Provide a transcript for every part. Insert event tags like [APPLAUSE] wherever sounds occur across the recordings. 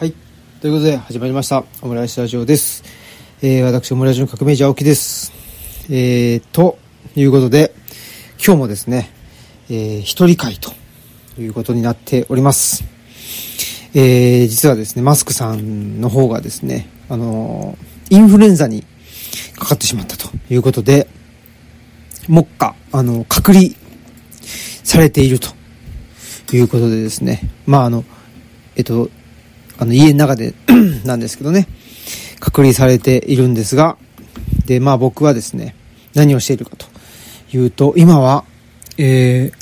はい。ということで、始まりました。オムライスラジオです。えー、私、オムライスの革命児青木です。えー、ということで、今日もですね、えー、一人会ということになっております。えー、実はですね、マスクさんの方がですね、あのーインフルエンザにかかってしまったということで、目下、あの、隔離されているということでですね、まあ、あの、えっと、あの、家の中で [CLEARS THROAT] なんですけどね、隔離されているんですが、で、まあ僕はですね、何をしているかというと、今は、えー、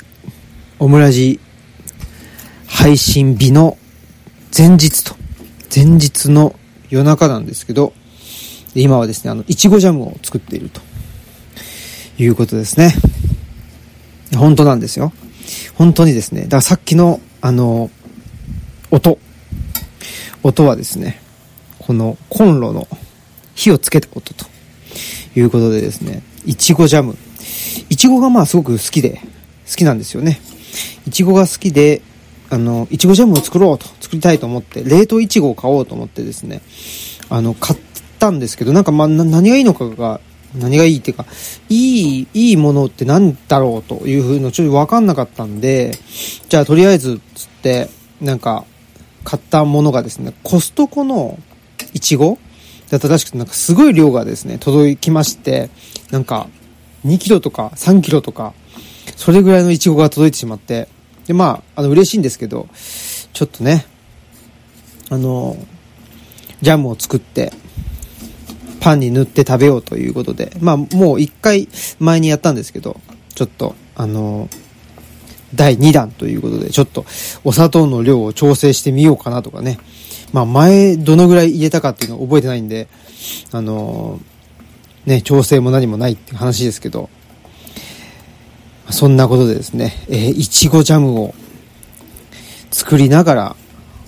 オムラジ配信日の前日と、前日の夜中なんですけど、今はですね、あの、いちごジャムを作っているということですね。本当なんですよ。本当にですね、だからさっきの、あの、音。音はですね、このコンロの火をつけた音ということでですね、いちごジャム。いちごがまあすごく好きで、好きなんですよね。いちごが好きで、あの、いちごジャムを作ろうと、作りたいと思って、冷凍いちごを買おうと思ってですね、あの、買ったんですけど、なんかまあ、何がいいのかが、何がいいっていうか、いい、いいものって何だろうというふうのちょっとわかんなかったんで、じゃあとりあえず、つって、なんか、買ったものがですね、コストコのいちごだったらしくて、なんかすごい量がですね、届きまして、なんか、2キロとか3キロとか、それぐらいのいちごが届いてしまって、で、まあ、あの、嬉しいんですけど、ちょっとね、あの、ジャムを作って、パンに塗って食べようということで、まあ、もう一回前にやったんですけど、ちょっと、あの、第2弾ということで、ちょっとお砂糖の量を調整してみようかなとかね。まあ前どのぐらい入れたかっていうのを覚えてないんで、あのーね、調整も何もないって話ですけど、そんなことでですね、えーいちごジャムを作りながら、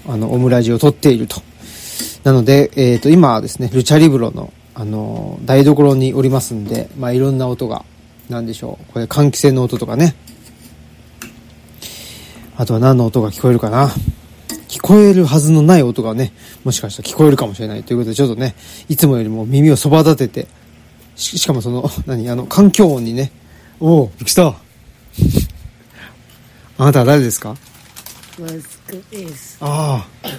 あの、オムラジを撮っていると。なので、えっ、と、今はですね、ルチャリブロの、あのー台所におりますんで、まあいろんな音が、なんでしょう。これ換気扇の音とかね、あとは何の音が聞こえるかな。聞こえるはずのない音がね、もしかしたら聞こえるかもしれないということで、ちょっとね、いつもよりも耳をそば立てて、ししかもその、[LAUGHS] 何、あの、環境音にね、おお、びっくりした。あなたは誰ですか？マスクです。ああ。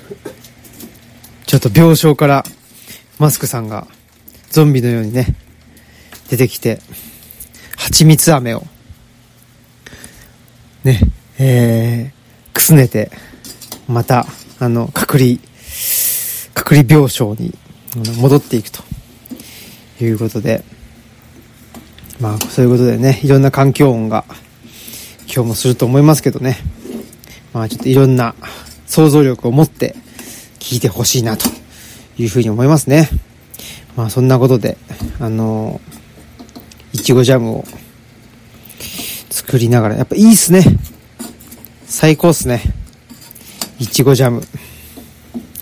ちょっと病床から、マスクさんが、ゾンビのようにね、出てきて、蜂蜜飴を、ね、えー、くすねて、また、あの、隔離、隔離病床に戻っていくということで、まあ、そういうことでね、いろんな環境音が、今日もすると思いますけどね、まあちょっといろんな想像力を持って聞いてほしいなというふうに思いますね。まあそんなことで、あのいちごジャムを作りながら、やっぱいいっすね。最高っすね。いちごジャム。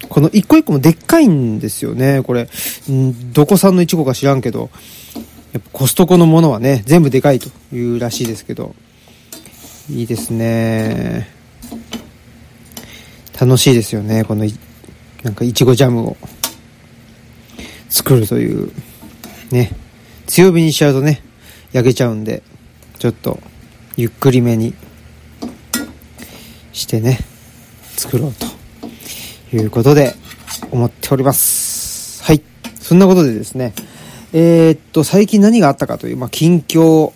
この一個一個もでっかいんですよね。これ、んどこ産のいちごか知らんけど、やっぱコストコのものはね、全部でかいというらしいですけど、いいですね。楽しいですよね。このい、なんかいちごジャムを作るという。ね。強火にしちゃうとね、焼けちゃうんで、ちょっとゆっくりめにしてね、作ろうということで思っております。はい。そんなことでですね、えーっと、最近何があったかという、まあ、近況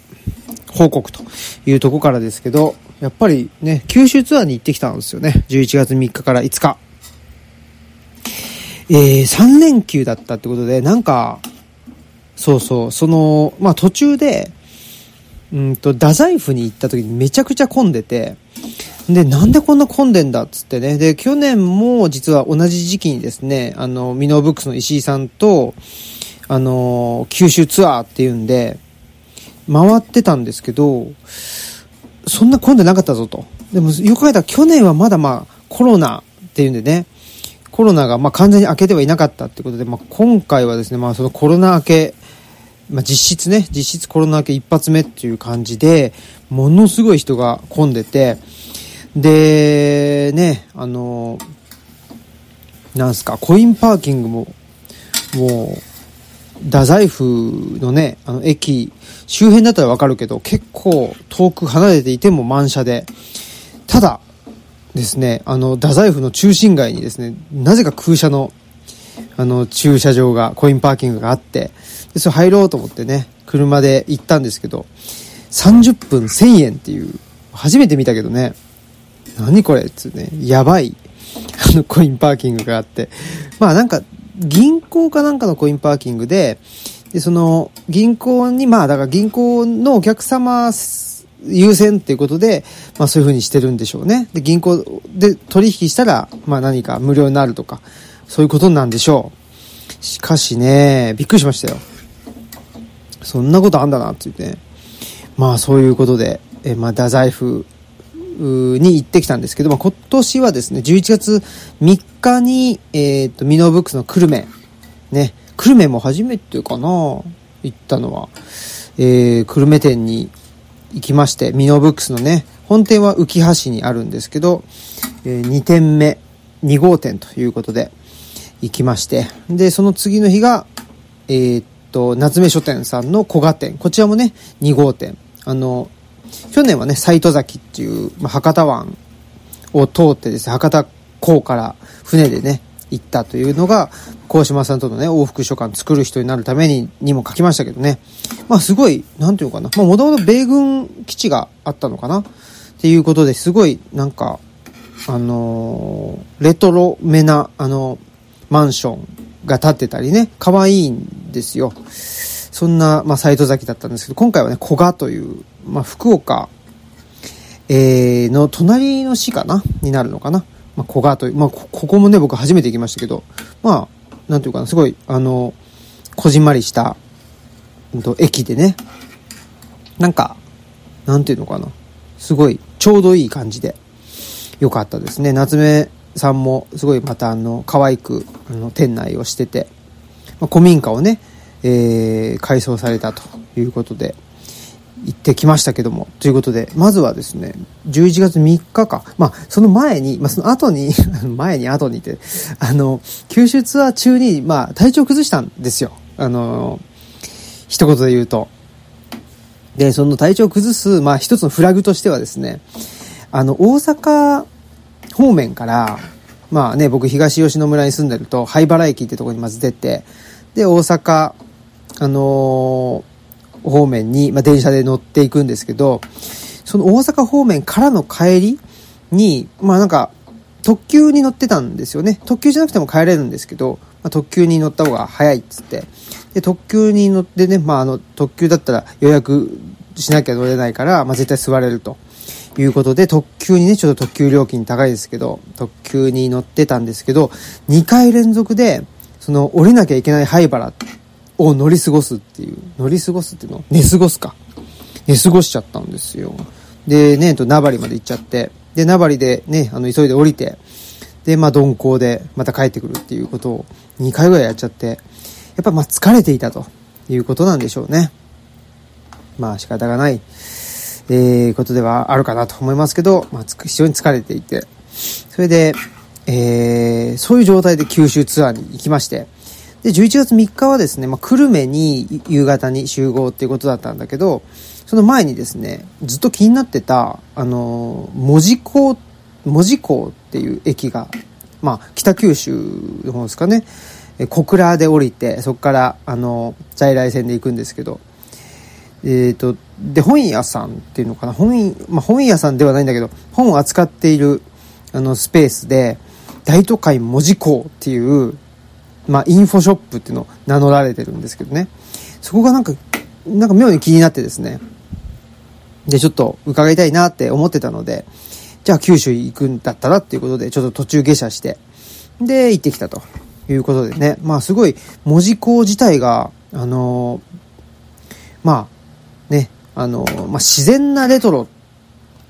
報告というとこからですけど、やっぱりね、九州ツアーに行ってきたんですよね。11月3日から5日。えー、3連休だったってことで、なんか、そうそう、その、まあ途中で、うんと、太宰府に行った時にめちゃくちゃ混んでて、で、なんでこんな混んでんだっつってね。で、去年も実は同じ時期にですね、あの、ミノーブックスの石井さんと、あの、九州ツアーっていうんで、回ってたんですけど、そんな混んでなかったぞと。でも、よく考えたら去年はまだまあ、コロナっていうんでね、コロナがまあ完全に明けてはいなかったってことで、まあ、今回はですね、まあ、そのコロナ明け、まあ、実質ね、実質コロナ明け一発目っていう感じで、ものすごい人が混んでて、で、ね、あの、なんすか、コインパーキングも、もう、太宰府のね、あの駅、周辺だったらわかるけど、結構遠く離れていても満車で、ただですね、あの、太宰府の中心街にですね、なぜか空車の、あの、駐車場が、コインパーキングがあって、で、それ入ろうと思ってね、車で行ったんですけど、30分1000円っていう、初めて見たけどね、何これっつうね、やばい、[LAUGHS] あの、コインパーキングがあって、まあなんか、銀行かなんかのコインパーキングで、で、その、銀行に、まあ、だから銀行のお客様優先っていうことで、まあそういう風にしてるんでしょうね。で、銀行で取引したら、まあ何か無料になるとか、そういうことなんでしょう。しかしね、びっくりしましたよ。そんなことあんだなって言ってね。まあそういうことで、えまあ太宰府に行ってきたんですけど、まあ、今年はですね、11月3日に、えっ、ー、と、ミノーブックスの久留米、ね、久留米も初めてかな行ったのは、えー、久留米店に行きまして、ミノーブックスのね、本店は浮橋にあるんですけど、えー、2店目、2号店ということで行きまして、で、その次の日が、えー、っと、夏目書店さんの古賀店、こちらもね、2号店。あの、去年はね、斎藤崎っていう、まあ、博多湾を通ってですね、博多港から船でね、行ったというのが、鴻島さんとのね、往復書館作る人になるために、にも書きましたけどね。まあすごい、なんていうのかな。まあもともと米軍基地があったのかなっていうことですごい、なんか、あのー、レトロめな、あの、マンションが建ってたりね、可愛いんですよ。そんな、まあ、斎藤崎だったんですけど、今回はね、古賀という、まあ、福岡、えー、の隣の市かなになるのかなまあ、古賀という、まあ、ここもね、僕初めて行きましたけど、まあ、なんていうかな、すごい、あの、こじんまりした、うんと、駅でね、なんか、なんていうのかな、すごい、ちょうどいい感じで、よかったですね。夏目さんも、すごいまた、あの、可愛く、あの、店内をしてて、まあ、古民家をね、えー、改装されたということで、行ってきましたけども。ということで、まずはですね、11月3日か。まあ、その前に、まあ、その後に [LAUGHS] 前に後にって、あの、九州ツアー中に、まあ、体調崩したんですよ。あの、一言で言うと。で、その体調崩す、まあ、一つのフラグとしてはですね、あの、大阪方面から、まあね、僕東吉野村に住んでると、灰原駅ってとこにまず出て、で、大阪、あのー、方面に、まあ、電車で乗っていくんですけど、その大阪方面からの帰りに、まあなんか、特急に乗ってたんですよね。特急じゃなくても帰れるんですけど、まあ、特急に乗った方が早いっつって。で、特急に乗ってね、まああの、特急だったら予約しなきゃ乗れないから、まあ絶対座れると。いうことで、特急にね、ちょっと特急料金高いですけど、特急に乗ってたんですけど、2回連続で、その降りなきゃいけない灰原を乗り過ごすっていう、乗り過ごすっていうの？寝過ごすか。寝過ごしちゃったんですよ。で、ね、と、名張まで行っちゃって、で、名張でね、あの、急いで降りて、で、まあ、鈍行でまた帰ってくるっていうことを2回ぐらいやっちゃって、やっぱまあ、疲れていたということなんでしょうね。まあ、仕方がない、えー、ことではあるかなと思いますけど、まあ、非常に疲れていて、それで、えー、そういう状態で九州ツアーに行きまして、で、11月3日はですね、まあ、久留米に夕方に集合っていうことだったんだけど、その前にですね、ずっと気になってた、あの、門司港、門司港っていう駅が、まあ、北九州の方ですかね、小倉で降りて、そこから、あの、在来線で行くんですけど、えっ、ー、と、で、本屋さんっていうのかな、本、まあ、本屋さんではないんだけど、本を扱っている、あの、スペースで、大都会文字港っていう、まあ、インフォショップっていうのを名乗られてるんですけどね。そこがなんか、なんか妙に気になってですね。で、ちょっと伺いたいなって思ってたので、じゃあ九州行くんだったらっていうことで、ちょっと途中下車して、で、行ってきたということでね。まあ、すごい、文字港自体が、あのー、まあ、ね、あのー、まあ、自然なレトロ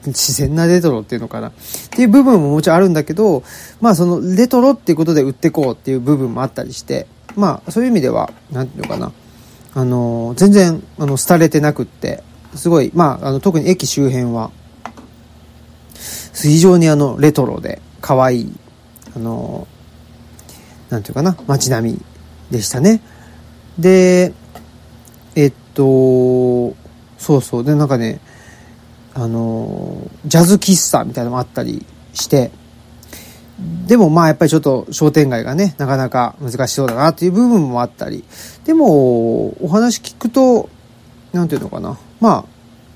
自然なレトロっていうのかなっていう部分ももちろんあるんだけど、まあそのレトロっていうことで売ってこうっていう部分もあったりして、まあそういう意味では、なんていうのかな。あの、全然、あの、廃れてなくって、すごい、まあ、あの、特に駅周辺は、非常にあの、レトロで、可愛い、あの、なんていうかな、街並みでしたね。で、えっと、そうそう。で、なんかね、あの、ジャズ喫茶みたいなのもあったりして、でもまあやっぱりちょっと商店街がね、なかなか難しそうだなっていう部分もあったり、でもお話聞くと、なんていうのかな、まあ、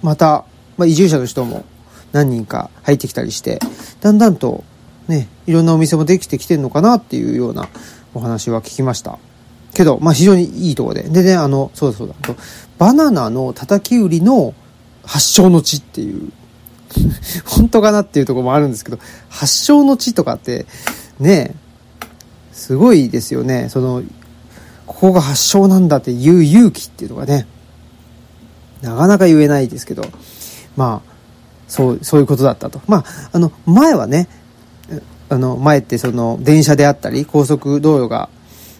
また、まあ、移住者の人も何人か入ってきたりして、だんだんとね、いろんなお店もできてきてるのかなっていうようなお話は聞きました。けど、まあ非常にいいとこで。でね、あの、そうだそうだ、バナナの叩き売りの発祥の地っていう [LAUGHS] 本当かなっていうとこもあるんですけど、発祥の地とかって、ね、すごいですよね。その、ここが発祥なんだって言う勇気っていうのがね、なかなか言えないですけど、まあ、そう、そういうことだったと。まあ、あの、前はね、あの、前ってその、電車であったり、高速道路が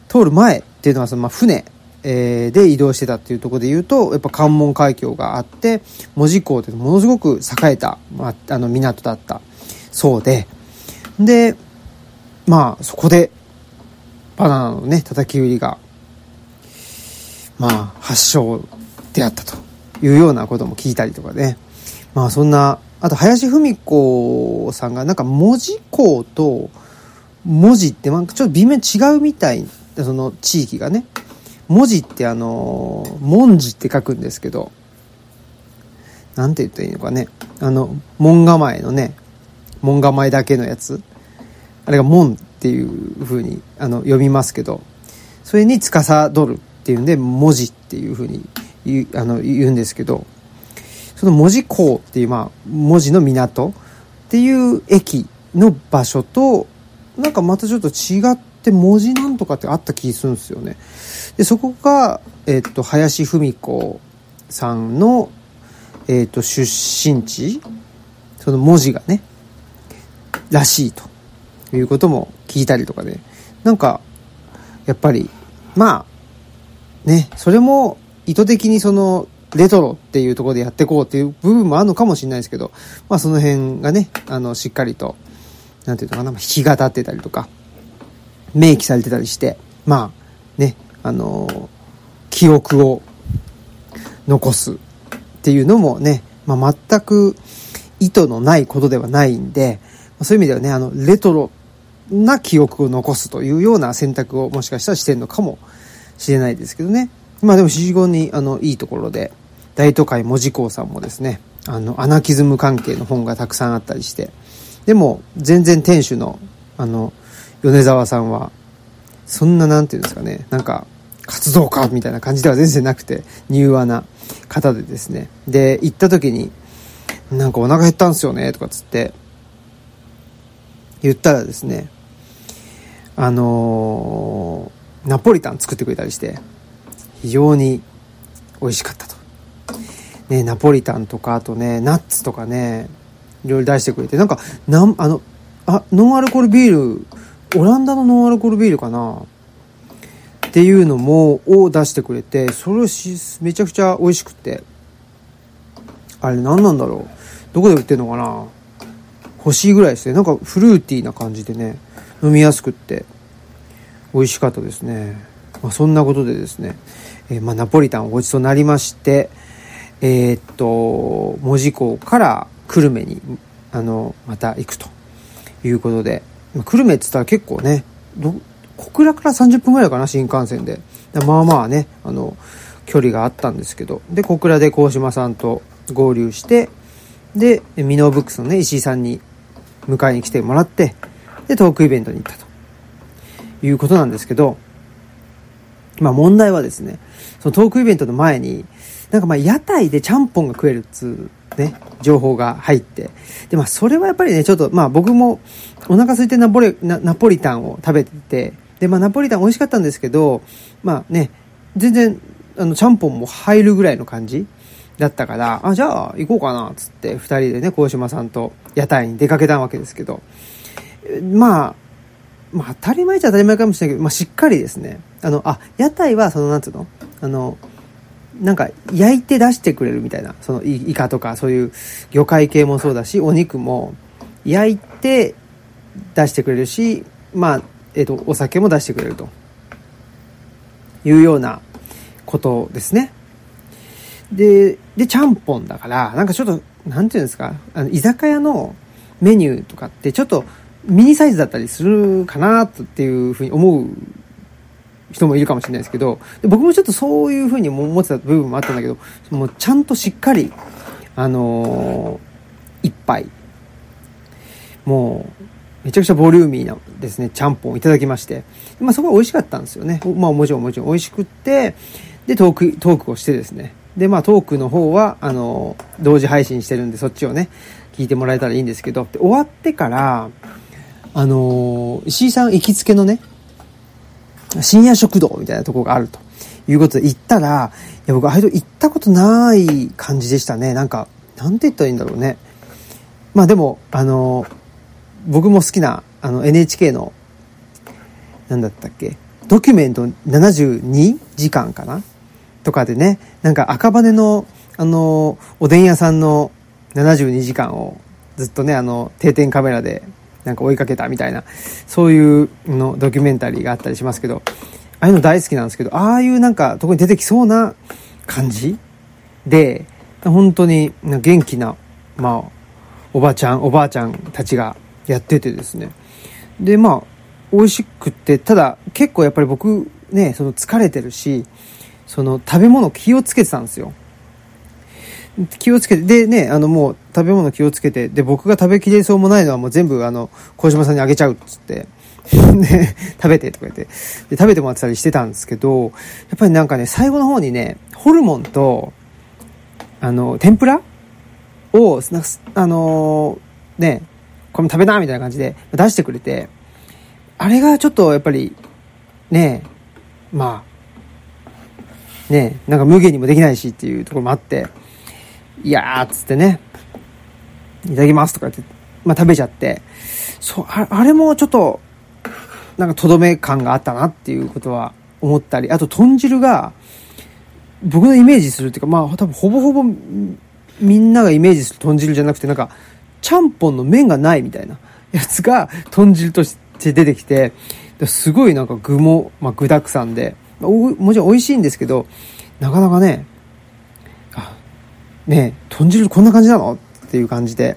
通る前っていうのは、その、まあ、船、えー、で移動してたっていうところで言うと、やっぱ関門海峡があって、門司港ってものすごく栄えた、まあ、あの港だったそうで、で、まあそこでバナナのね、叩き売りが、まあ発祥であったというようなことも聞いたりとかね。まあそんな、あと林芙美子さんがなんか文字港と文字ってなんかちょっと微妙に違うみたい、その地域がね。文字ってあの、文字って書くんですけど、なんて言ったらいいのかね。あの、門構えのね、門構えだけのやつ。あれが門っていう風にあの読みますけど、それに司るっていうんで、文字っていう風に言うあの言うんですけど、その文字港っていう、まあ、文字の港っていう駅の場所と、なんかまたちょっと違って文字なんとかってあった気するんですよね。で、そこが、えっ、と、林芙美子さんの、えっ、と、出身地、その文字がね、らしいと。いうことも聞いたりとかで、なんか、やっぱり、まあ、ね、それも意図的にその、レトロっていうところでやっていこうっていう部分もあるのかもしれないですけど、まあその辺がね、あの、しっかりと、なんていうのかな、弾き語ってたりとか、明記されてたりして、まあ、ね、あの記憶を残すっていうのもね、まあ、全く意図のないことではないんで、そういう意味ではね、あの、レトロな記憶を残すというような選択をもしかしたらしてるのかもしれないですけどね。まあでも、非常に、あの、いいところで、大都会文字工さんもですね、あの、アナキズム関係の本がたくさんあったりして、でも、全然店主の、あの、米沢さんは、そんな、なんていうんですかね、なんか、活動家みたいな感じでは全然なくて、柔和な方でですね。で、行った時に、なんかお腹減ったんすよね、とかつって、言ったらですね、あのー、ナポリタン作ってくれたりして、非常に美味しかったと。ね、ナポリタンとか、あとね、ナッツとかね、いろいろ出してくれて、なんか、なん、あの、あ、ノンアルコールビール、オランダのノンアルコールビールかな？っていうのもを出してくれてそれしめちゃくちゃ美味しくて。あれ何なんだろう？どこで売ってんのかな？欲しいぐらいですねなんかフルーティーな感じでね飲みやすくって美味しかったですね、まあ、そんなことでですね、えー、まあ、ナポリタンをごちそうになりましてえー、っと門司港から久留米にあのまた行くということで久留米って言ったら結構ね小倉から30分ぐらいかな、新幹線で。まあまあね、あの、距離があったんですけど、で、小倉で鴻島さんと合流して、で、ミノーブックスのね、石井さんに迎えに来てもらって、で、トークイベントに行ったということなんですけど、まあ問題はですね、そのトークイベントの前に、なんかまあ屋台でちゃんぽんが食えるっつうね、情報が入って、でまあそれはやっぱりね、ちょっとまあ僕もお腹空いてナポリナポリタンを食べてて、で、まあ、ナポリタン美味しかったんですけど、まあね、全然、あの、ちゃんぽんも入るぐらいの感じだったから、あ、じゃあ行こうかな、つって、二人でね、鴻島さんと屋台に出かけたわけですけど、まあ、まあ、当たり前っちゃ当たり前かもしれないけど、まあ、しっかりですね。あの、あ、屋台は、その、なんつうの？あの、なんか、焼いて出してくれるみたいな、その、イカとか、そういう魚介系もそうだし、お肉も、焼いて出してくれるし、まあ、えっ、と、お酒も出してくれるというようなことですね。で、で、ちゃんぽんだから、なんかちょっと、なんていうんですか、あの、居酒屋のメニューとかってちょっとミニサイズだったりするかなっていうふうに思う人もいるかもしれないですけど、僕もちょっとそういうふうに思ってた部分もあったんだけど、もうちゃんとしっかり、あのー、一杯、もう、めちゃくちゃボリューミーなですね、ちゃんぽんをいただきまして、まあそこは美味しかったんですよね。まあもちろんもちろん美味しくって、で、トーク、トークをしてですね、で、まあトークの方は、あのー、同時配信してるんで、そっちをね、聞いてもらえたらいいんですけど、で終わってから、あの、石井さん行きつけのね、深夜食堂みたいなとこがあるということで行ったら、いや僕、あれと行ったことない感じでしたね。なんか、なんて言ったらいいんだろうね。まあでも、あの、僕も好きな、あの、NHK の、なんだったっけ、ドキュメント72時間かな？とかでね、なんか赤羽の、あの、おでん屋さんの72時間をずっとね、あの、定点カメラでなんか追いかけたみたいな、そういうのドキュメンタリーがあったりしますけど、ああいうの大好きなんですけど、ああいうなんか、とこに出てきそうな感じ？で、本当に元気な、まあ、おばちゃん、おばあちゃんたちがやっててですね。で、まあ、美味しくって、ただ結構やっぱり僕ね、その疲れてるし、その食べ物気をつけてたんですよ。気をつけて、でね、あのもう食べ物気をつけて、で、僕が食べきれそうもないのはもう全部あの、小島さんにあげちゃうっつって、[LAUGHS] で、食べてとか言って、で、食べてもらってたりしてたんですけど、やっぱりなんかね、最後の方にね、ホルモンと、あの、天ぷらを、あのー、ね、これも食べなみたいな感じで出してくれて、あれがちょっとやっぱり、ね、まあ、ね、なんか無限にもできないしっていうところもあって、いやーっつってね、いただきますとか言って、まあ食べちゃって、そう、あれもちょっと、なんかとどめ感があったなっていうことは思ったり、あと豚汁が、僕のイメージするっていうか、まあ多分ほぼほぼみんながイメージする豚汁じゃなくて、なんか、ちゃんぽんの麺がないみたいなやつが豚汁として出てきて、すごいなんか具も、まあ、具沢山で、もちろん美味しいんですけど、なかなかね、ね豚汁こんな感じなの？っていう感じで、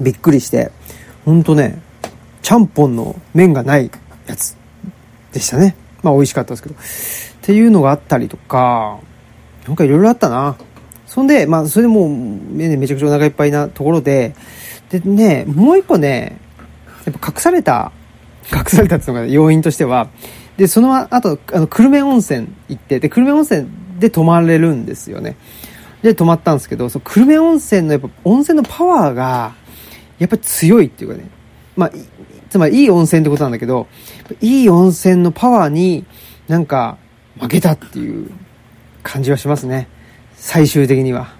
びっくりして、ほんとね、ちゃんぽんの麺がないやつでしたね。まあ美味しかったですけど。っていうのがあったりとか、なんかいろいろあったな。そんで、まあそれでもう、めちゃくちゃお腹いっぱいなところで、でね、もう一個ね、やっぱ隠された、隠されたっていうのが要因としては、で、その後、あの、久留米温泉行って、で、久留米温泉で泊まれるんですよね。で泊まったんですけど、その久留米温泉のやっぱ温泉のパワーが、やっぱり強いっていうかね、まあ、つまりいい温泉ってことなんだけど、いい温泉のパワーになんか負けたっていう感じはしますね。最終的には。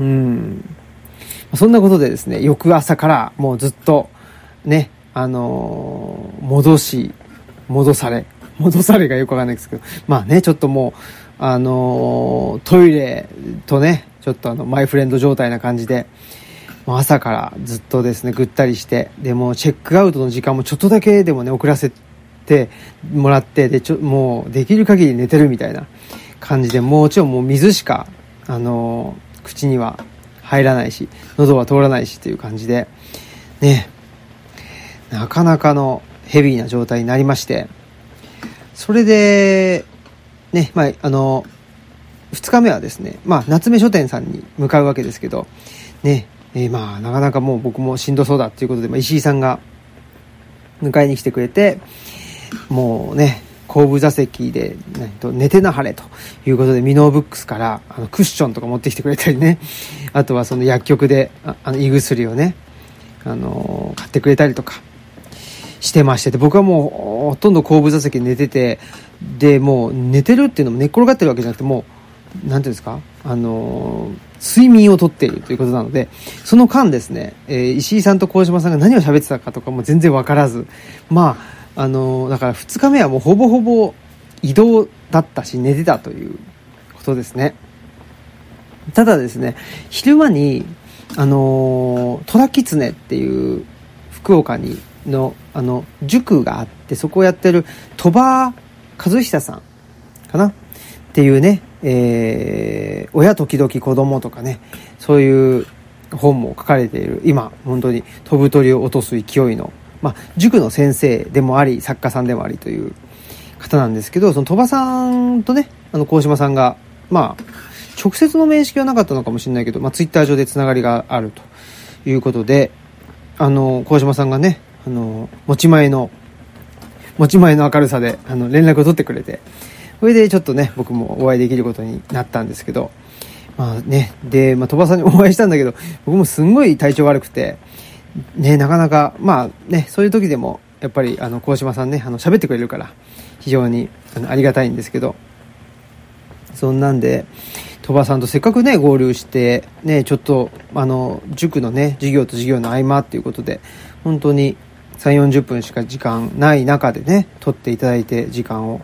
うん。そんなことでですね、翌朝からもうずっとね、あのー、戻し、戻され、戻されがよくわかんないですけど、まあね、ちょっともう、あのトイレとね、ちょっとあの、マイフレンド状態な感じで、もう朝からずっとですね、ぐったりして、で、もチェックアウトの時間もちょっとだけでもね、遅らせてもらって、で、ちょ、もうできる限り寝てるみたいな感じで、もちろんもう水しか、あの口には入らないし、喉は通らないしっていう感じで、ね、なかなかのヘビーな状態になりまして、それで、ね、まあ、あの、2日目はですね、まあ、夏目書店さんに向かうわけですけど、ね、えー、まあ、なかなかもう僕もしんどそうだっていうことで、まあ、石井さんが迎えに来てくれて、もうね、後部座席で、ね、寝てなはれということで、ミノーブックスからあのクッションとか持ってきてくれたりね、あとはその薬局でああの胃薬をね、あの、買ってくれたりとかしてましてで、僕はもうほとんど後部座席寝てて、で、もう寝てるっていうのも寝っ転がってるわけじゃなくて、もう、なんていうんですか、あの睡眠をとっているということなので、その間ですね、えー、石井さんと小島さんが何を喋ってたかとかも全然わからず、まあ、あのだから2日目はもうほぼほぼ移動だったし、寝てたということですね。ただですね、昼間に、あのトラキツネっていう福岡にの、あの、塾があって、そこをやってる鳥羽和久さんかな？っていうね、えー、親時々子供とかね、そういう本も書かれている、今、本当に飛ぶ鳥を落とす勢いの、まあ、塾の先生でもあり、作家さんでもありという方なんですけど、その鳥羽さんとね、あの、鴻島さんが、まあ、直接の面識はなかったのかもしれないけど、まあ、ツイッター上でつながりがあるということで、あの、鴻島さんがね、あの、持ち前の、持ち前の明るさで、あの、連絡を取ってくれて、それでちょっとね、僕もお会いできることになったんですけど、まあね、で、まあ、鳥羽さんに [LAUGHS] お会いしたんだけど、僕もすんごい体調悪くて、ね、なかなか、まあね、そういう時でも、やっぱり、あの、鴻島さんね、あの、喋ってくれるから、非常に、あの、ありがたいんですけど、そんなんで、鳥羽さんとせっかくね、合流して、ね、ちょっと、あの、塾のね、授業と授業の合間っていうことで、本当に3、40分しか時間ない中でね、取っていただいて、時間を、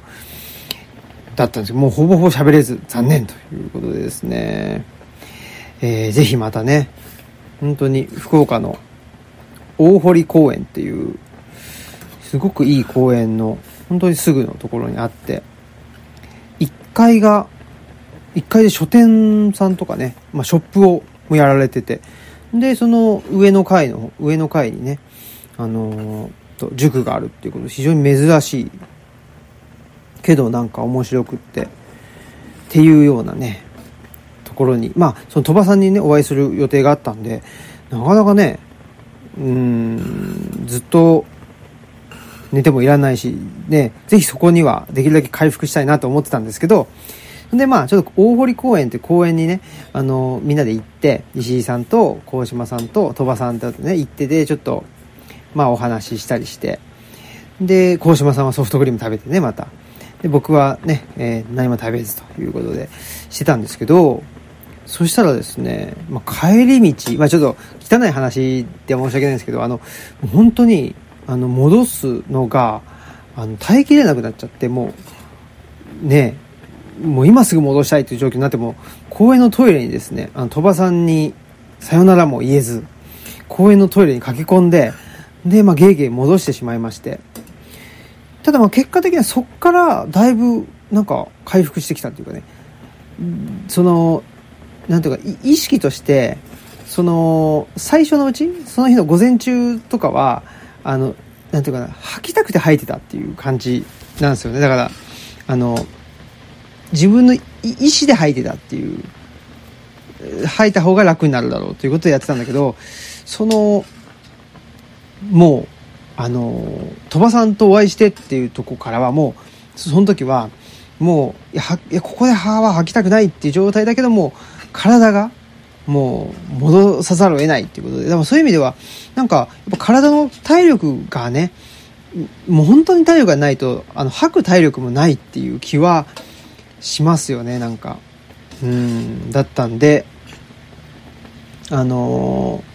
だったんですけど、もうほぼほぼ喋れず、残念ということでですね、えー、ぜひまたね、本当に福岡の大堀公園っていう、すごくいい公園の、本当にすぐのところにあって、1階が、1階で書店さんとかね、まあ、ショップをもやられてて、で、その上の階の、上の階にね、あの、と塾があるっていうこと非常に珍しい。けどなんか面白くってっていうようなねところにまあその鳥羽さんにねお会いする予定があったんでなかなかねうんずっと寝てもいらないしねぜひそこにはできるだけ回復したいなと思ってたんですけどでまあちょっと大堀公園って公園にねあのみんなで行って石井さんと鴻島さんと鳥羽さんとね行ってでちょっとまあお話ししたりして。で鴻島さんはソフトクリーム食べてねまた。で僕はね、えー、何も食べずということでしてたんですけどそしたらですね、まあ、帰り道、まあ、ちょっと汚い話で申し訳ないんですけどあの本当にあの戻すのがあの耐えきれなくなっちゃってもうねもう今すぐ戻したいという状況になっても公園のトイレにですねあの鳥羽さんにさよならも言えず公園のトイレに駆け込んでで、まあ、ゲーゲー戻してしまいまして。ただ、まあ、結果的にはそっからだいぶ、なんか、回復してきたっていうかね。その、なんていうか、意識として、その、最初のうち、その日の午前中とかは、あの、なんていうかな、吐きたくて吐いてたっていう感じなんですよね。だから、あの、自分の意思で吐いてたっていう、吐いた方が楽になるだろうということでやってたんだけど、その、もう、あの、鳥羽さんとお会いしてっていうとこからはもう、その時は、もう、いや、ここで歯は吐きたくないっていう状態だけども、体が、もう、戻さざるを得ないっていうことで、でもそういう意味では、なんか、やっぱ体の体力がね、もう本当に体力がないと、あの、吐く体力もないっていう気はしますよね、なんか。うん、だったんで、あのー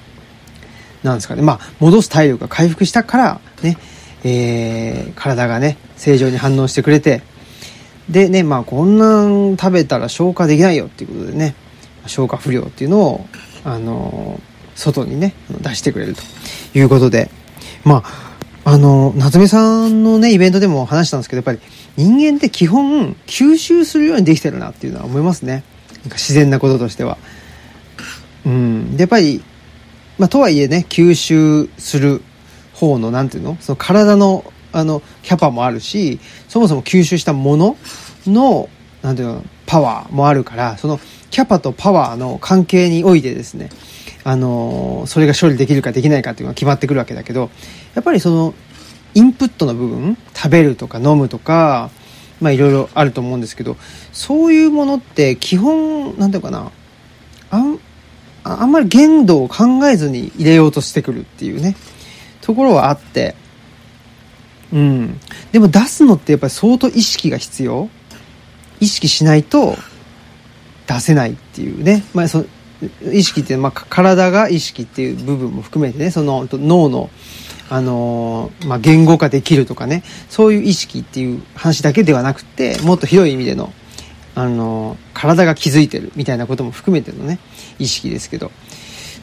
なんですかね、まあ、戻す体力が回復したから、ね、えー、体がね、正常に反応してくれて、でね、まあ、こんなん食べたら消化できないよっていうことでね、消化不良っていうのを、あのー、外にね、出してくれるということで、まあ、あの、夏目さんのね、イベントでも話したんですけど、やっぱり人間って基本吸収するようにできてるなっていうのは思いますね。なんか自然なこととしては。うん。で、やっぱりまあ、とはいえね、吸収する方の、なんていうの？その体の、あの、キャパもあるし、そもそも吸収したものの、なんていうの、パワーもあるから、そのキャパとパワーの関係においてですね、あのそれが処理できるかできないかっていうのが決まってくるわけだけど、やっぱりその、インプットの部分、食べるとか飲むとか、まあいろいろあると思うんですけど、そういうものって基本、なんていうかな、あん、あんまり限度を考えずに入れようとしてくるっていうね、ところはあって、うん。でも出すのってやっぱり相当意識が必要。意識しないと出せないっていうね。まあその意識って、まあ体が意識っていう部分も含めてね、その脳の、あのー、まあ言語化できるとかね、そういう意識っていう話だけではなくて、もっと広い意味でのあの、体が気づいてるみたいなことも含めてのね、意識ですけど、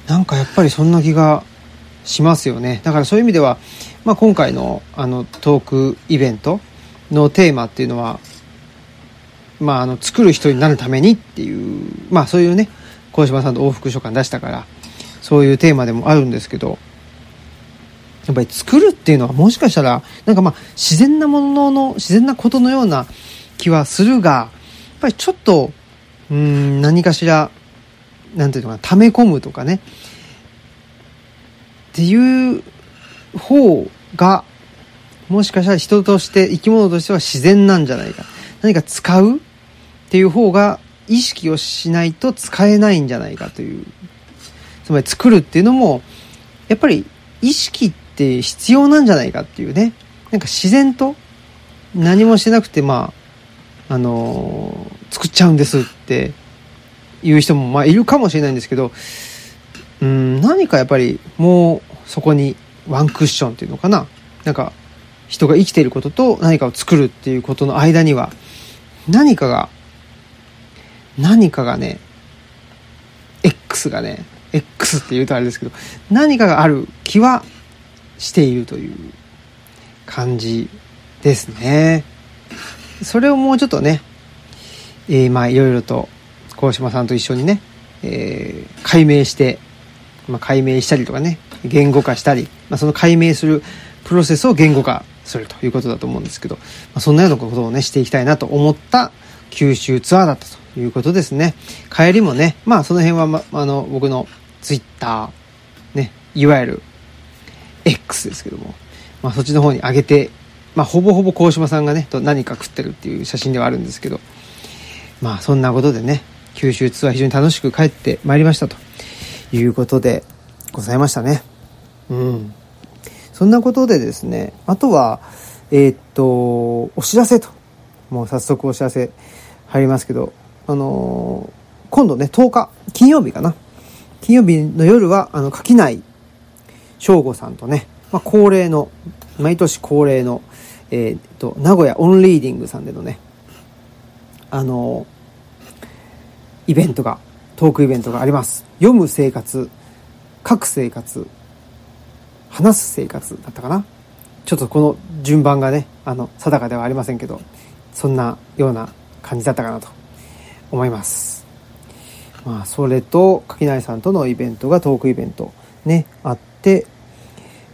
なんかやっぱりそんな気がしますよね。だからそういう意味では、まあ、今回のあのトークイベントのテーマっていうのは、まあ、あの作る人になるためにっていう、まあそういうね、小島さんと往復書簡出したから、そういうテーマでもあるんですけど、やっぱり作るっていうのはもしかしたら、なんかまあ自然なものの、自然なことのような気はするが、っぱりちょっと、うん、何かしら、なんていうのかな、溜め込むとかね、っていう方が、もしかしたら人として生き物としては自然なんじゃないか。何か使うっていう方が意識をしないと使えないんじゃないかという。つまり作るっていうのも、やっぱり意識って必要なんじゃないかっていうね。なんか自然と何もしなくて、まあ、あの、作っちゃうんですっていう人もまあいるかもしれないんですけど、うん、何かやっぱりもうそこにワンクッションっていうのかな。なんか人が生きていることと何かを作るっていうことの間には何かが何かがね X がね X って言うとあれですけど何かがある気はしているという感じですねそれをもうちょっとね、えー、まあいろいろと鴻島さんと一緒にね、えー、解明して、まあ、解明したりとかね言語化したり、まあ、その解明するプロセスを言語化するということだと思うんですけど、まあ、そんなようなことをね、していきたいなと思った九州ツアーだったということですね。帰りもね、まあその辺は、ま、あの、僕のツイッター、ね、いわゆる X ですけども、まあそっちの方に上げて、まあほぼほぼ鴻島さんがね、と何か食ってるっていう写真ではあるんですけど、まあそんなことでね、九州ツアー非常に楽しく帰ってまいりましたということでございましたね。うん。そんなことでですね、あとは、えー、っと、お知らせと。もう早速お知らせ入りますけど、あのー、今度ね、10日、金曜日かな。金曜日の夜は、あの、垣内翔吾さんとね、まあ、恒例の、毎年恒例の、えー、っと、名古屋オンリーディングさんでのね、あの、イベントが、トークイベントがあります。読む生活、書く生活、話す生活だったかなちょっとこの順番がねあの定かではありませんけどそんなような感じだったかなと思いますまあそれと垣内さんとのイベントがトークイベントねあって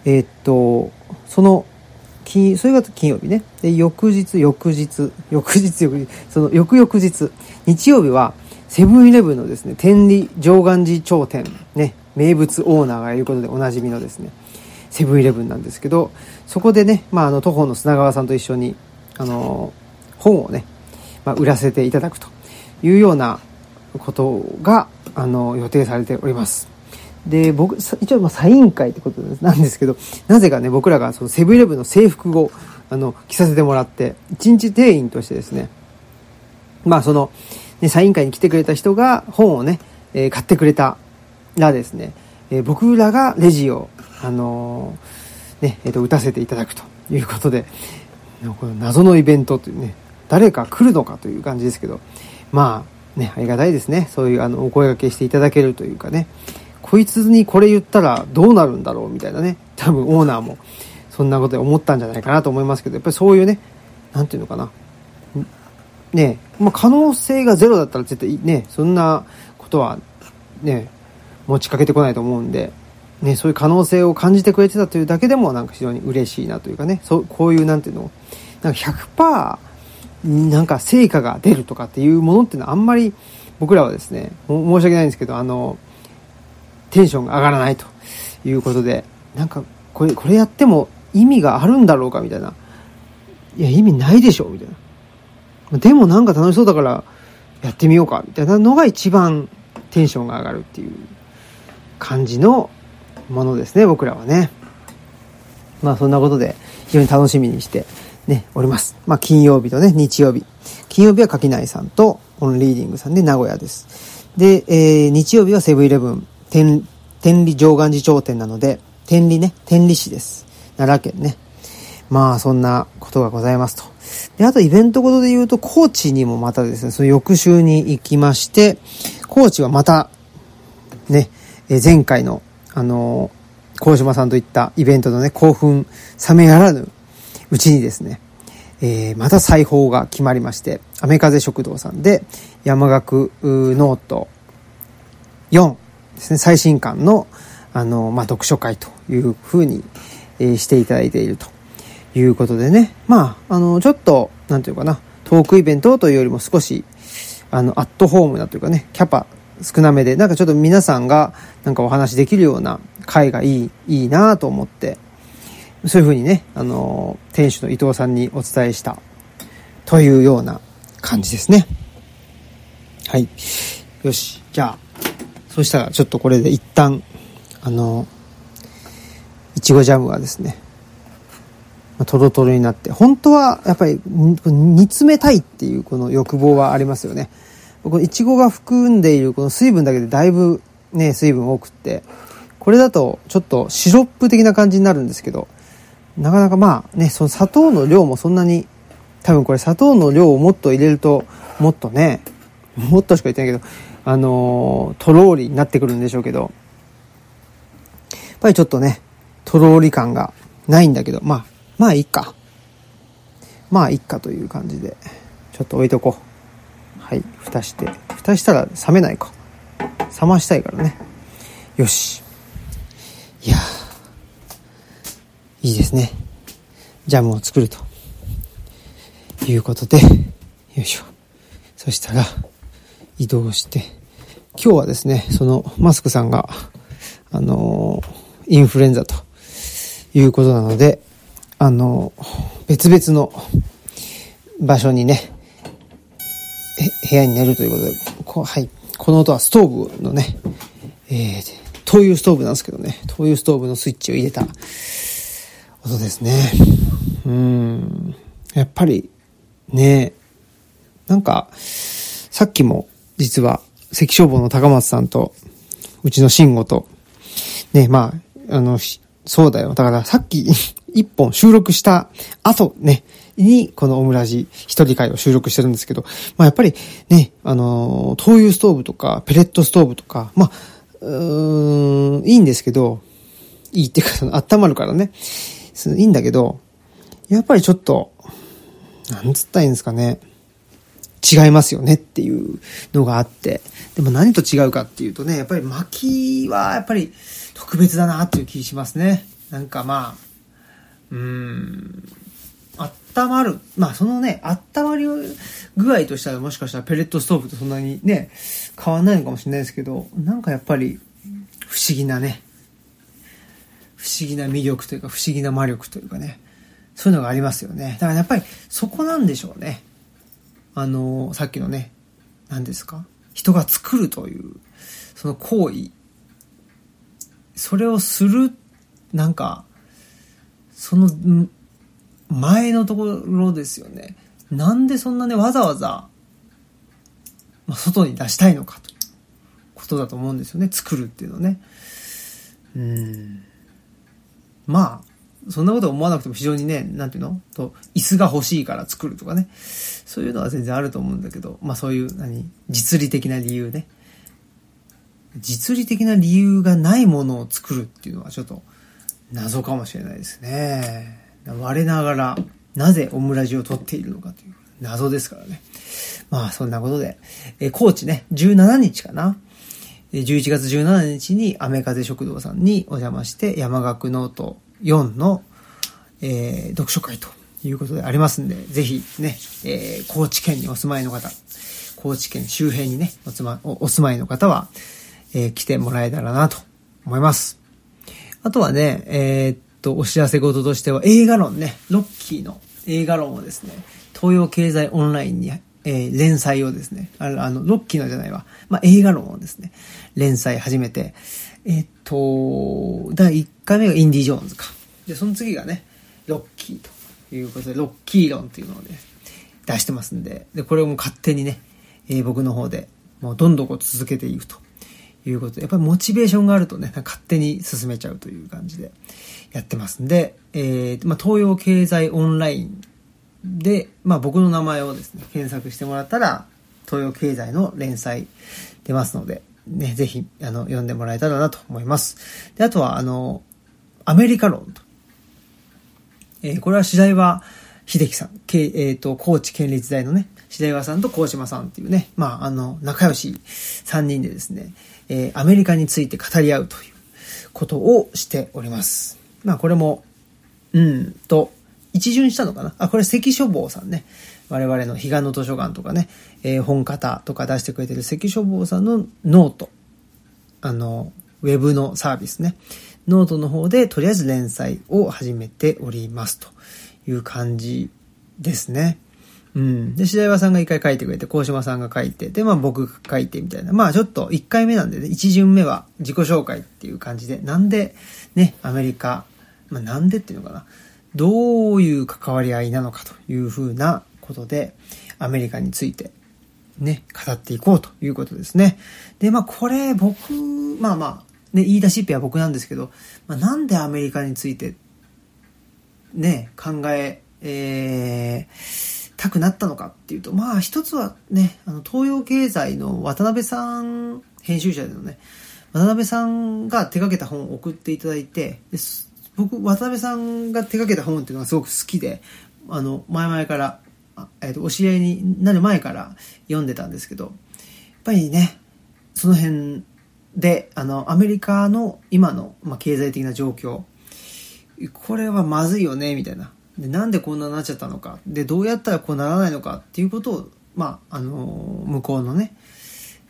えー、っとその金それが金曜日ねで翌日翌日翌日翌日その翌々日日曜日はセブンイレブンのですね天理上岸寺頂店ね名物オーナーがいることでおなじみのですねセブンイレブンなんですけど、そこでね、まあ、あの、徒歩の砂川さんと一緒に、あの、本をね、まあ、売らせていただくというようなことが、あの、予定されております。で、僕、一応、まあ、サイン会ってことなんですけど、なぜかね、僕らがそのセブンイレブンの制服を、あの、着させてもらって、一日店員としてですね、まあ、その、ね、サイン会に来てくれた人が本をね、えー、買ってくれたらですね、えー、僕らがレジをあのー、ね、えっ、ー、と、打たせていただくということで、この謎のイベントというね、誰か来るのかという感じですけど、まあ、ね、ありがたいですね。そういう、あの、お声掛けしていただけるというかね、こいつにこれ言ったらどうなるんだろうみたいなね、多分オーナーも。そんなことで思ったんじゃないかなと思いますけど、やっぱりそういうね、なんていうのかな。ねまあ、可能性がゼロだったら絶対ね、そんなことはね、持ちかけてこないと思うんで、ね、そういう可能性を感じてくれてたというだけでもなんか非常に嬉しいなというかね、そう、こういうなんていうの、なんか100%なんか成果が出るとかっていうものっていうのはあんまり僕らはですね、申し訳ないんですけど、あの、テンションが上がらないということで、なんかこれ、これやっても意味があるんだろうかみたいな。いや、意味ないでしょみたいな。でもなんか楽しそうだからやってみようかみたいなのが一番テンションが上がるっていう感じのものですね、僕らはね。まあそんなことで非常に楽しみにしてね、おります。まあ金曜日とね、日曜日。金曜日は垣内さんとオンリーディングさんで名古屋です。で、えー、日曜日はセブンイレブン、天、天理上岸寺頂店なので、天理ね、天理市です。奈良県ね。まあそんなことがございますと。で、あとイベントことで言うと、高知にもまたですね、その翌週に行きまして、高知はまた、ね、え前回のあの、鴻島さんといったイベントのね、興奮冷めやらぬうちにですね、えー、また裁縫が決まりまして、アメ風食堂さんで山岳ノート4ですね、最新刊の、あの、まあ、読書会というふうに、えー、していただいているということでね、まあ、あの、ちょっと、なんていうかな、トークイベントというよりも少し、あの、アットホームなというかね、キャパ少なめで、なんかちょっと皆さんがなんかお話できるような会がいい、いいなと思って、そういうふうにね、あの、店主の伊藤さんにお伝えしたというような感じですね。はい。よし。じゃあ、そしたらちょっとこれで一旦、あの、いちごジャムはですね、トロトロになって、本当はやっぱり煮詰めたいっていうこの欲望はありますよね。このいちごが含んでいるこの水分だけでだいぶね、水分多くって、これだとちょっとシロップ的な感じになるんですけど、なかなかまあね、その砂糖の量もそんなに、多分これ砂糖の量をもっと入れると、もっとね、もっとしか言ってないけど、あの、とろーりになってくるんでしょうけど、やっぱりちょっとね、とろーり感がないんだけど、まあ、まあいいか。まあいいかという感じで、ちょっと置いとこう。はい、蓋して。蓋したら冷めないか。冷ましたいからね。よし。いやいいですね。ジャムを作ると。いうことで、よいしょ。そしたら、移動して、今日はですね、そのマスクさんが、あのインフルエンザということなので、あの別々の場所にね、部屋に寝るということで、こはい。この音はストーブのね、えー、灯油ストーブなんですけどね、灯油ストーブのスイッチを入れた音ですね。うん。やっぱり、ねなんか、さっきも実は関消防の高松さんと、うちの慎吾と、ね、まあ、あの、そうだよ。だからさっき [LAUGHS] 一本収録した後ね、に、このオムラジ一人会を収録してるんですけど、まあやっぱりね、あの、灯油ストーブとか、ペレットストーブとか、まあ、うん、いいんですけど、いいっていうか、その、温まるからね、いいんだけど、やっぱりちょっと、なんつったらいいんですかね、違いますよねっていうのがあって、でも何と違うかっていうとね、やっぱり薪はやっぱり特別だなっていう気しますね。なんかまあ、うーん、温まる。まあそのね、温まり具合としたらもしかしたらペレットストーブとそんなにね、変わんないのかもしれないですけど、なんかやっぱり不思議なね、不思議な魅力というか不思議な魔力というかね、そういうのがありますよね。だからやっぱりそこなんでしょうね。あの、さっきのね、何ですか？人が作るという、その行為、それをする、なんか、その前のところですよね。なんでそんなね、わざわざ、まあ、外に出したいのかということだと思うんですよね。作るっていうのね。うん。まあ、そんなこと思わなくても非常にね、なんていうの？と、椅子が欲しいから作るとかね。そういうのは全然あると思うんだけど、まあそういう、何？実利的な理由ね。実利的な理由がないものを作るっていうのはちょっと謎かもしれないですね。我ながら、なぜオムラジを撮っているのかという謎ですからね。まあ、そんなことで、え高知ね、17日かな。11月17日にアメ風食堂さんにお邪魔して、山岳ノート4の、えー、読書会ということでありますんで、ぜひね、えー、高知県にお住まいの方、高知県周辺にね、おつまお住まいの方は、えー、来てもらえたらなと思います。あとはね、えー、と、お知らせ事としては、映画論ね、ロッキーの映画論をですね、東洋経済オンラインに、えー、連載をですね、あのロッキーのじゃないわ、まあ、映画論をですね、連載始めて、えっと、第1回目がインディ・ジョーンズか。で、その次がね、ロッキーということで、ロッキー論っていうのをね、出してますんで、で、これをもう勝手にね、えー、僕の方で、もうどんどんこう続けていくということで、やっぱりモチベーションがあるとね、勝手に進めちゃうという感じでやってますんで、えー、まあ、東洋経済オンラインで、まあ、僕の名前をですね、検索してもらったら、東洋経済の連載出ますので、ね、ぜひ、あの、読んでもらえたらなと思います。で、あとは、あの、アメリカ論と。えー、これは白岩英樹さん、えっ、ー、と、高知県立大のね、白岩さんと光嶋さんっていうね、まあ、あの、仲良し3人でですね、えー、アメリカについて語り合うということをしております。まあ、これも、うんと、一巡したのかなあ、これ夕書房さんね。我々の彼岸の図書館とかね、えー、本とか出してくれてる夕書房さんの note。あの、ウェブのサービスね。ノートの方でとりあえず連載を始めておりますという感じですね。うん。で、白岩さんが一回書いてくれて、高島さんが書いて、で、まあ僕が書いてみたいな。まあちょっと一回目なんでね、一巡目は自己紹介っていう感じで、なんでね、アメリカ、まあなんでっていうのかな。どういう関わり合いなのかというふうなことで、アメリカについてね、語っていこうということですね。で、まあこれ僕、まあまあ、ね、言い出しっぺは僕なんですけど、まあ、なんでアメリカについてね、考え、えー、たくなったのかっていうと、まあ一つはね、あの東洋経済の渡辺さん、編集者でのね、渡辺さんが手掛けた本を送っていただいて、僕、渡辺さんが手掛けた本っていうのがすごく好きで、あの、前々から、え、ー、と、お知り合いになる前から読んでたんですけど、やっぱりね、その辺で、あの、アメリカの今の、まあ、経済的な状況、これはまずいよね、みたいな。で、なんでこんなになっちゃったのか。で、どうやったらこうならないのかっていうことを、まあ、あの、向こうのね、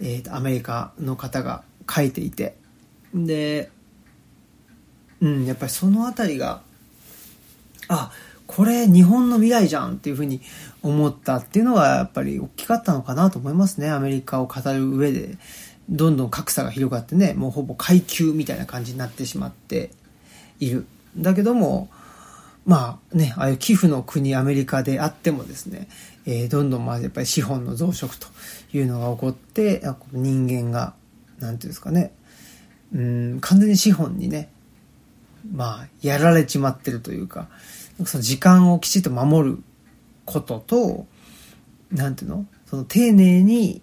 えー、アメリカの方が書いていて。で、うん、やっぱりそのあたりが、あ、これ日本の未来じゃんっていうふうに思ったっていうのがやっぱり大きかったのかなと思いますね。アメリカを語る上で。どんどん格差が広がってね、もうほぼ階級みたいな感じになってしまっている。だけども、まあね、ああいう寄付の国アメリカであってもですね、えー、どんどんまあやっぱり資本の増殖というのが起こって、人間が、なんていうんですかね、うん、完全に資本にね、まあ、やられちまってるというか、その時間をきちっと守ることと、なんていうの？その丁寧に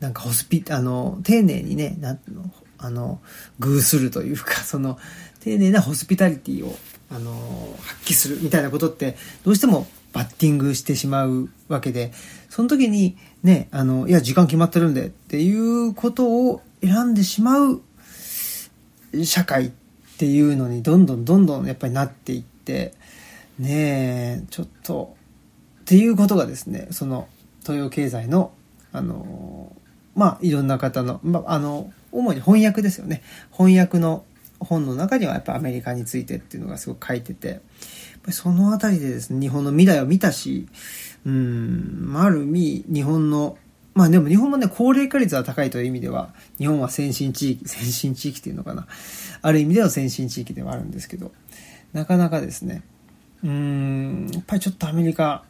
なんかホスピ、あの、丁寧にね、なんていうの、あの、偶するというか、[LAUGHS] その、丁寧なホスピタリティを、あの、発揮するみたいなことって、どうしてもバッティングしてしまうわけで、その時に、ね、あの、いや、時間決まってるんでっていうことを選んでしまう社会っていうのに、どんどんどんどんやっぱりなっていって、ねえ、ちょっと、っていうことがですね、その、東洋経済の、あのまあ、いろんな方の、まあ、あの、主に翻訳ですよね。翻訳の本の中にはやっぱアメリカについてっていうのがすごく書いてて、そのあたりでですね、日本の未来を見たし、うん、ある意味、日本の、まあでも日本もね、高齢化率は高いという意味では、日本は先進地域、先進地域っていうのかな。ある意味では先進地域ではあるんですけど、なかなかですね、うん、やっぱりちょっとアメリカ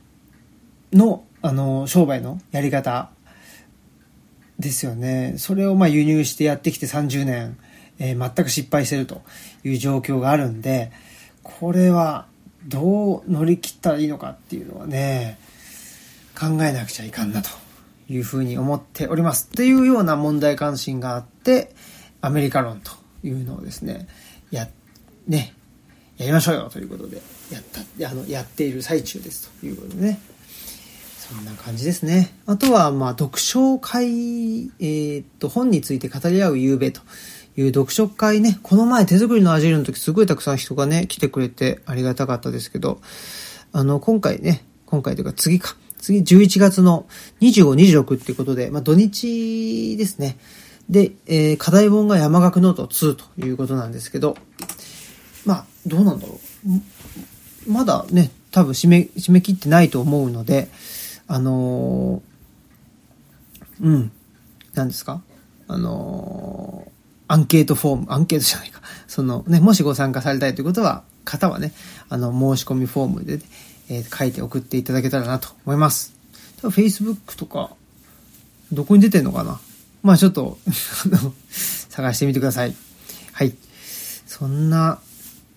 の、あの、商売のやり方ですよね。それをまあ輸入してやってきて30年、えー、全く失敗してるという状況があるんで、これはどう乗り切ったらいいのかっていうのはね、考えなくちゃいかんなというふうに思っております。っていうような問題関心があって、アメリカ論というのをですね、や、ね、やりましょうよということで、やった、あの、やっている最中ですということでね。そんな感じですね。あとは、まあ、読書会、えー、っと、本について語り合う夕べという読書会ね、この前手作りのアジールの時すごいたくさん人がね、来てくれてありがたかったですけど、あの、今回ね、今回というか次か、次11月の25、26っていうことで、まあ、土日ですね。で、えー、課題本が山學ノオト2ということなんですけど、まあ、どうなんだろう。まだね、多分締め、締め切ってないと思うので、あのー、うん、何ですか？あのー、アンケートフォーム、アンケートじゃないか。そのね、もしご参加されたいということは、方はね、あの、申し込みフォームで、ね、えー、書いて送っていただけたらなと思います。多分 Facebook とか、どこに出てんのかな？まあちょっと [LAUGHS] 探してみてください。はい。そんな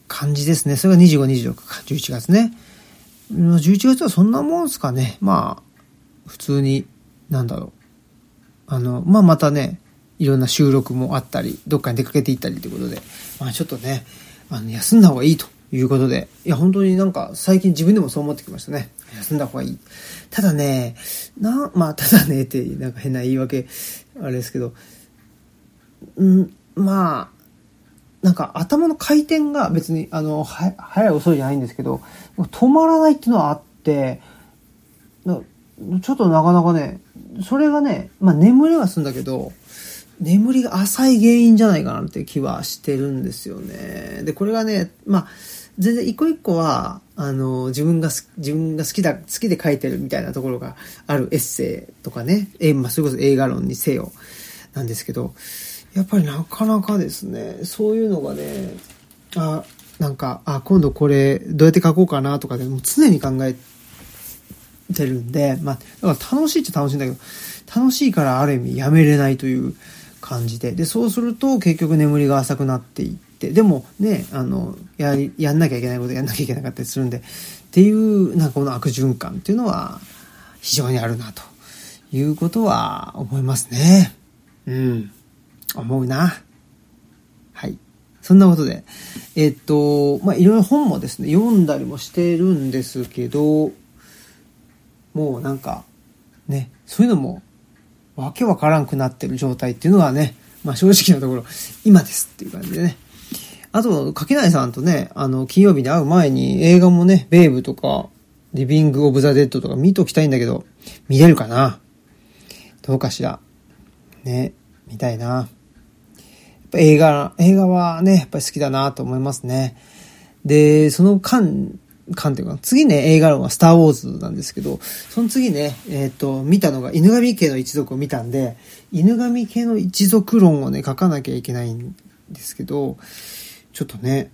感じですね。それが25、26か、11月ね。11月はそんなもんすかね。まあ、普通に、なんだろう。あの、まあまたね、いろんな収録もあったり、どっかに出かけていったりということで、まあちょっとね、あの、休んだ方がいいということで、いや、本当になんか最近自分でもそう思ってきましたね。休んだ方がいい。ただね、な、まあ、ただねって、なんか変な言い訳、あれですけど、ん、まあ、なんか頭の回転が別に、あの、早い遅いじゃないんですけど、止まらないっていうのはあって、ちょっとなかなかね、それがね、まあ眠りはするんだけど、眠りが浅い原因じゃないかなっていう気はしてるんですよね。で、これがね、まあ、全然一個一個は、あの、自分が、自分が好きだ、好きで書いてるみたいなところがあるエッセイとかね、え、まあ、それこそ映画論にせよ、なんですけど、やっぱりなかなかですね、そういうのがね、あ、なんか、あ、今度これ、どうやって書こうかなとかで、も常に考えてるんで、まあ、だから楽しいっちゃ楽しいんだけど、楽しいからある意味やめれないという感じで、で、そうすると結局眠りが浅くなっていって、でもね、あの、や、やんなきゃいけないことやんなきゃいけなかったりするんで、っていう、なんかこの悪循環っていうのは非常にあるな、ということは思いますね。うん。思うな。はい。そんなことで、えっと、まあ、いろいろ本もですね、読んだりもしてるんですけど、もうなんか、ね、そういうのも、わけわからんくなってる状態っていうのはね、まあ正直なところ、今ですっていう感じでね。あと、柿内さんとね、あの、金曜日に会う前に映画もね、ベイブとか、リビング・オブ・ザ・デッドとか見ときたいんだけど、見れるかな？どうかしら？ね、見たいな。映画、映画はね、やっぱり好きだなと思いますね。で、その間観点か次ね、映画論はスターウォーズなんですけど、その次ね、えっ、ー、と、見たのが犬神家の一族を見たんで、犬神家の一族論をね、書かなきゃいけないんですけど、ちょっとね、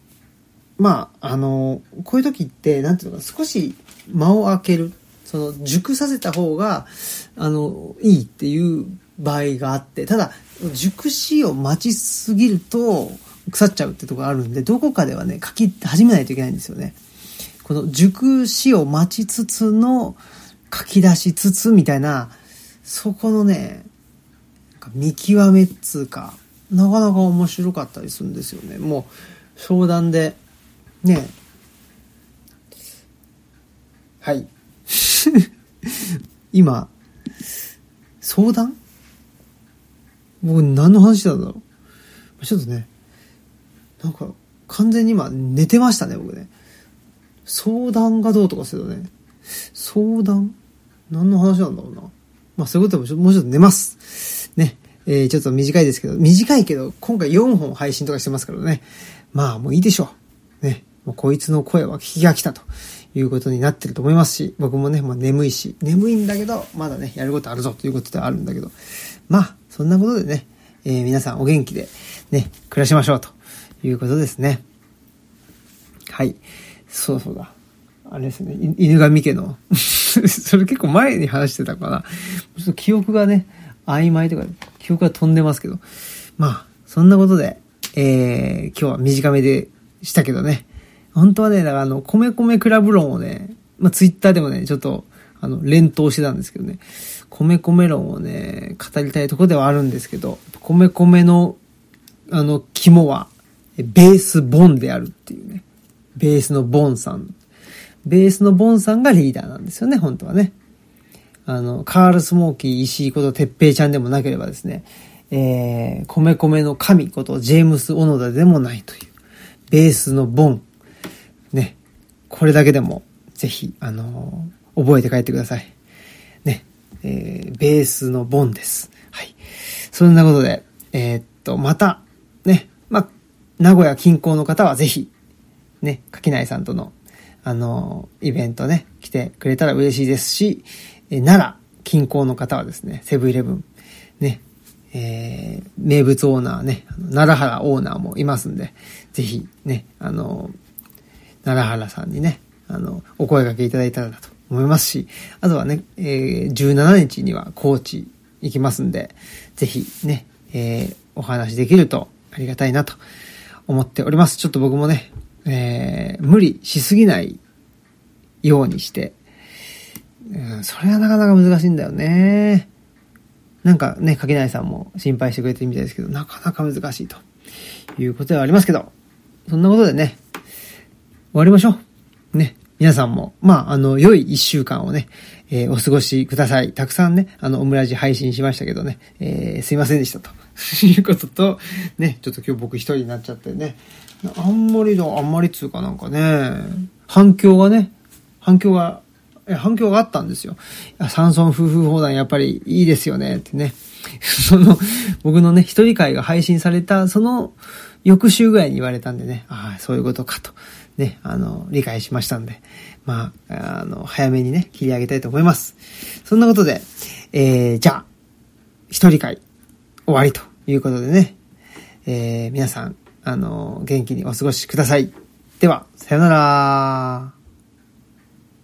まあ、あの、こういう時って、なんていうのか、少し間を空ける。その、熟させた方が、あの、いいっていう場合があって、ただ、熟しを待ちすぎると、腐っちゃうってとこがあるんで、どこかではね、書き始めないといけないんですよね。この熟死を待ちつつの書き出しつつみたいな、そこのね、見極めっつうか、なかなか面白かったりするんですよね。もう、相談で、ね、はい。[LAUGHS] 今、相談？僕何の話なんだろうちょっとね、なんか完全に今寝てましたね、僕ね。相談がどうとかするとね、相談？何の話なんだろうな。まあそういうことでももうちょっと寝ます。ね。えー、ちょっと短いですけど、短いけど、今回4本配信とかしてますからね。まあもういいでしょう。ね。もうこいつの声は聞きが来たということになってると思いますし、僕もね、まあ眠いし、眠いんだけど、まだね、やることあるぞということではあるんだけど、まあ、そんなことでね、えー、皆さんお元気でね、暮らしましょうということですね。はい。そうそうだ。あれですね、犬神家の [LAUGHS] それ結構前に話してたかな。ちょっと記憶がね、曖昧とか、記憶が飛んでますけど。まあ、そんなことで、えー、今日は短めでしたけどね。本当はね、だからあの、米米クラブ論をね、まあツイッターでもね、ちょっと、あの、連投してたんですけどね。米米論をね、語りたいとこではあるんですけど、米米の、あの、肝は、ベースボンであるっていうね。ベースのボンさん。ベースのボンさんがリーダーなんですよね、本当はね。あの、カール・スモーキー石井ことてっぺいちゃんでもなければですね、えー、米米の神ことジェームス・オノダでもないという。ベースのボン。ね。これだけでも、ぜひ、あのー、覚えて帰ってください。えー、ベースのボンです。はい。そんなことで、えー、っと、また、ね。まあ、名古屋近郊の方はぜひ、ね、垣内さんとの、あの、イベントね、来てくれたら嬉しいですし、え奈良近郊の方はですね、セブンイレブン、ね、えー、名物オーナーね、奈良原オーナーもいますんで、ぜひね、あの、奈良原さんにね、あの、お声掛けいただいたらなと思いますし、あとはね、えー、17日には高知行きますんで、ぜひね、えー、お話できるとありがたいなと思っております。ちょっと僕もね、えー、無理しすぎないようにして、うん、それはなかなか難しいんだよね。なんかね、かけないさんも心配してくれてるみたいですけど、なかなか難しいということではありますけど、そんなことでね、終わりましょう。皆さんも、まあ、あの、良い一週間をね、えー、お過ごしください。たくさんね、あの、オムラジ配信しましたけどね、えー、すいませんでしたと。[LAUGHS] いうことと、ね、ちょっと今日僕一人になっちゃってね、あんまりだ、あんまりつうかなんかね、反響がね、反響が、反響があったんですよ。山村夫婦砲弾やっぱりいいですよね、ってね。[LAUGHS] その、僕のね、一人会が配信された、その、翌週ぐらいに言われたんでね、ああ、そういうことかと、ね、あの、理解しましたんで、まあ、あの、早めにね、切り上げたいと思います。そんなことで、えー、じゃあ、一人会、終わりということでね、えー、皆さん、あの、元気にお過ごしください。では、さよなら。